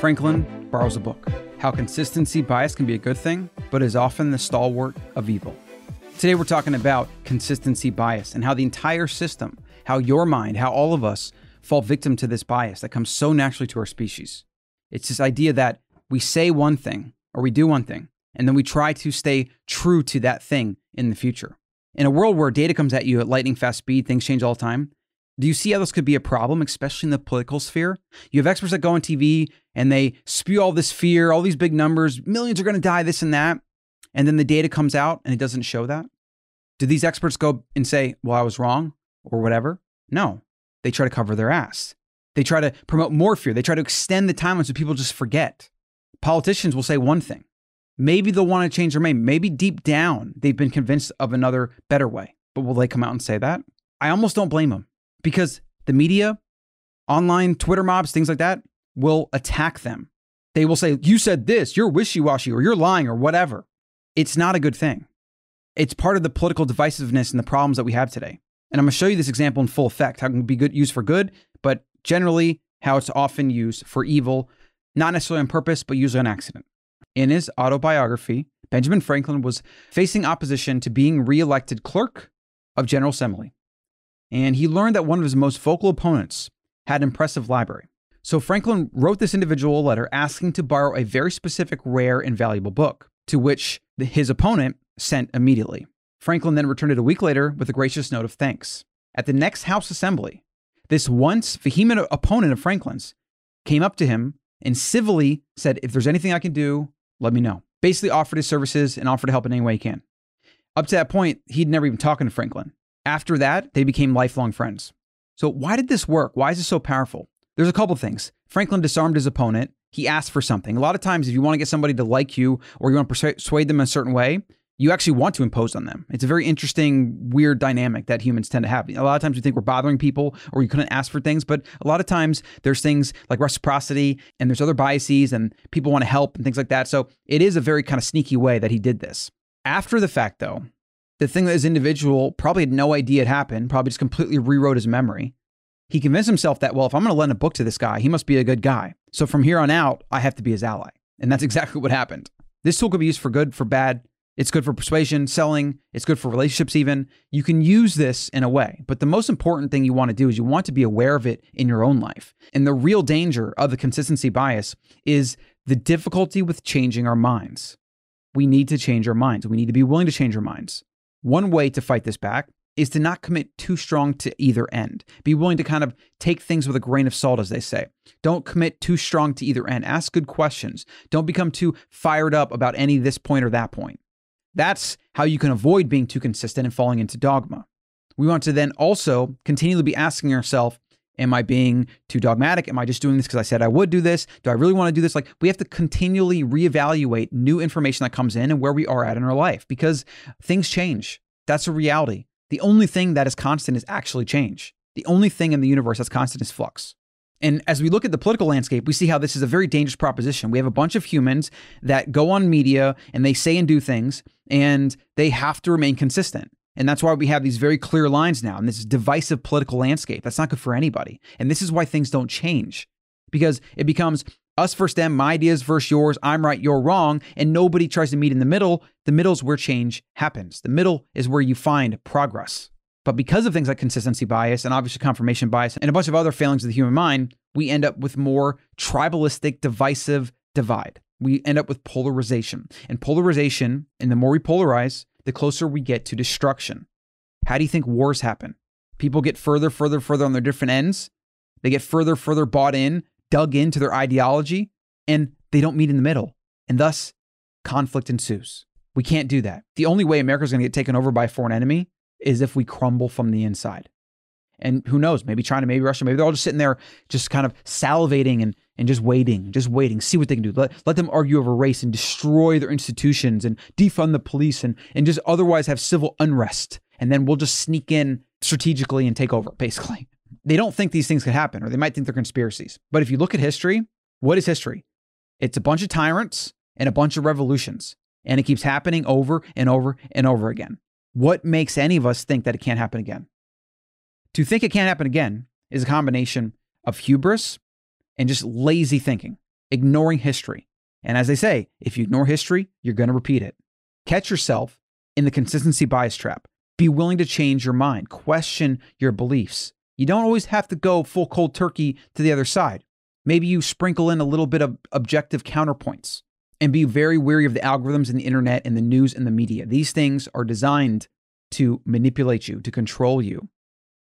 Franklin borrows a book How Consistency Bias Can Be a Good Thing, but is Often the Stalwart of Evil. Today, we're talking about consistency bias and how the entire system, how your mind, how all of us fall victim to this bias that comes so naturally to our species. It's this idea that we say one thing or we do one thing, and then we try to stay true to that thing in the future. In a world where data comes at you at lightning fast speed, things change all the time. Do you see how this could be a problem, especially in the political sphere? You have experts that go on TV and they spew all this fear, all these big numbers, millions are going to die, this and that. And then the data comes out and it doesn't show that. Do these experts go and say, well, I was wrong or whatever? No. They try to cover their ass. They try to promote more fear. They try to extend the timeline so people just forget. Politicians will say one thing. Maybe they'll want to change their mind. Maybe deep down they've been convinced of another better way. But will they come out and say that? I almost don't blame them because the media, online Twitter mobs, things like that will attack them. They will say, You said this, you're wishy washy, or you're lying, or whatever. It's not a good thing. It's part of the political divisiveness and the problems that we have today. And I'm going to show you this example in full effect, how it can be good used for good, but generally how it's often used for evil, not necessarily on purpose, but usually on accident. In his autobiography, Benjamin Franklin was facing opposition to being reelected clerk of General Assembly. And he learned that one of his most vocal opponents had an impressive library. So Franklin wrote this individual a letter asking to borrow a very specific, rare, and valuable book, to which his opponent sent immediately. Franklin then returned it a week later with a gracious note of thanks. At the next House Assembly, this once vehement opponent of Franklin's came up to him and civilly said, If there's anything I can do, let me know. Basically, offered his services and offered to help in any way he can. Up to that point, he'd never even talked to Franklin. After that, they became lifelong friends. So, why did this work? Why is this so powerful? There's a couple things. Franklin disarmed his opponent. He asked for something. A lot of times, if you want to get somebody to like you or you want to persuade them in a certain way, you actually want to impose on them. It's a very interesting, weird dynamic that humans tend to have. A lot of times we think we're bothering people or you couldn't ask for things, but a lot of times there's things like reciprocity and there's other biases and people want to help and things like that. So it is a very kind of sneaky way that he did this. After the fact, though, the thing that this individual probably had no idea had happened, probably just completely rewrote his memory. He convinced himself that, well, if I'm going to lend a book to this guy, he must be a good guy. So from here on out, I have to be his ally. And that's exactly what happened. This tool could be used for good, for bad, it's good for persuasion, selling. It's good for relationships, even. You can use this in a way. But the most important thing you want to do is you want to be aware of it in your own life. And the real danger of the consistency bias is the difficulty with changing our minds. We need to change our minds. We need to be willing to change our minds. One way to fight this back is to not commit too strong to either end. Be willing to kind of take things with a grain of salt, as they say. Don't commit too strong to either end. Ask good questions. Don't become too fired up about any this point or that point. That's how you can avoid being too consistent and falling into dogma. We want to then also continually be asking ourselves, Am I being too dogmatic? Am I just doing this because I said I would do this? Do I really want to do this? Like, we have to continually reevaluate new information that comes in and where we are at in our life because things change. That's a reality. The only thing that is constant is actually change. The only thing in the universe that's constant is flux. And as we look at the political landscape, we see how this is a very dangerous proposition. We have a bunch of humans that go on media and they say and do things, and they have to remain consistent. And that's why we have these very clear lines now and this divisive political landscape. That's not good for anybody. And this is why things don't change because it becomes us versus them, my ideas versus yours, I'm right, you're wrong, and nobody tries to meet in the middle. The middle is where change happens. The middle is where you find progress. But because of things like consistency bias and obviously confirmation bias and a bunch of other failings of the human mind, we end up with more tribalistic, divisive divide. We end up with polarization. And polarization, and the more we polarize, the closer we get to destruction. How do you think wars happen? People get further, further, further on their different ends. They get further, further bought in, dug into their ideology, and they don't meet in the middle. And thus, conflict ensues. We can't do that. The only way America's going to get taken over by a foreign enemy is if we crumble from the inside. And who knows, maybe China, maybe Russia, maybe they're all just sitting there just kind of salivating and, and just waiting, just waiting, see what they can do. Let, let them argue over race and destroy their institutions and defund the police and, and just otherwise have civil unrest. And then we'll just sneak in strategically and take over, basically. They don't think these things could happen, or they might think they're conspiracies. But if you look at history, what is history? It's a bunch of tyrants and a bunch of revolutions. And it keeps happening over and over and over again. What makes any of us think that it can't happen again? To think it can't happen again is a combination of hubris and just lazy thinking. ignoring history. And as they say, if you ignore history, you're going to repeat it. Catch yourself in the consistency bias trap. Be willing to change your mind, question your beliefs. You don't always have to go full cold turkey to the other side. Maybe you sprinkle in a little bit of objective counterpoints and be very wary of the algorithms and the internet and the news and the media. These things are designed to manipulate you, to control you.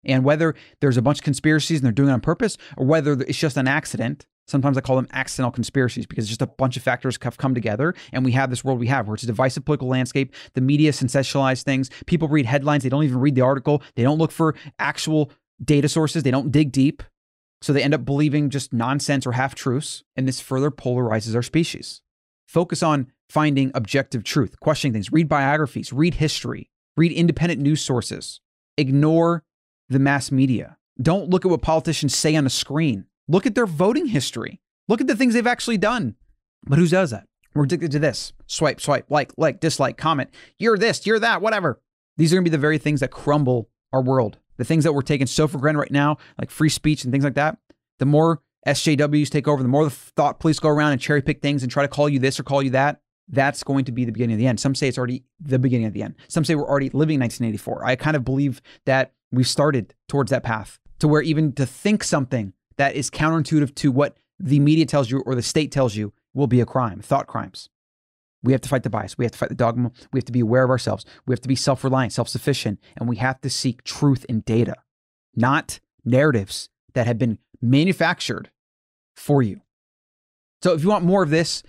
And whether there's a bunch of conspiracies and they're doing it on purpose or whether it's just an accident, sometimes I call them accidental conspiracies because just a bunch of factors have come together and we have this world we have where it's a divisive political landscape. The media sensationalize things. People read headlines. They don't even read the article. They don't look for actual data sources. They don't dig deep. So they end up believing just nonsense or half truths. And this further polarizes our species. Focus on finding objective truth, questioning things, read biographies, read history, read independent news sources, ignore the mass media. Don't look at what politicians say on a screen. Look at their voting history. Look at the things they've actually done. But who does that? We're addicted to this. Swipe, swipe, like, like, dislike, comment. You're this, you're that, whatever. These are going to be the very things that crumble our world. The things that we're taking so for granted right now, like free speech and things like that. The more SJWs take over, the more the thought police go around and cherry pick things and try to call you this or call you that, that's going to be the beginning of the end. Some say it's already the beginning of the end. Some say we're already living 1984. I kind of believe that we've started towards that path to where even to think something that is counterintuitive to what the media tells you or the state tells you will be a crime, thought crimes. We have to fight the bias. We have to fight the dogma. We have to be aware of ourselves. We have to be self reliant, self sufficient, and we have to seek truth in data, not narratives that have been manufactured for you. So if you want more of this,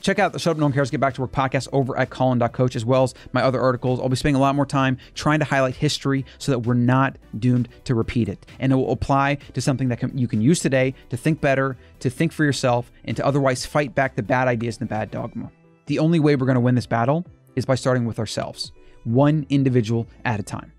check out the Shut Up No One Cares Get Back to Work podcast over at Colin.coach, as well as my other articles. I'll be spending a lot more time trying to highlight history so that we're not doomed to repeat it. And it will apply to something that can, you can use today to think better, to think for yourself, and to otherwise fight back the bad ideas and the bad dogma. The only way we're going to win this battle is by starting with ourselves, one individual at a time.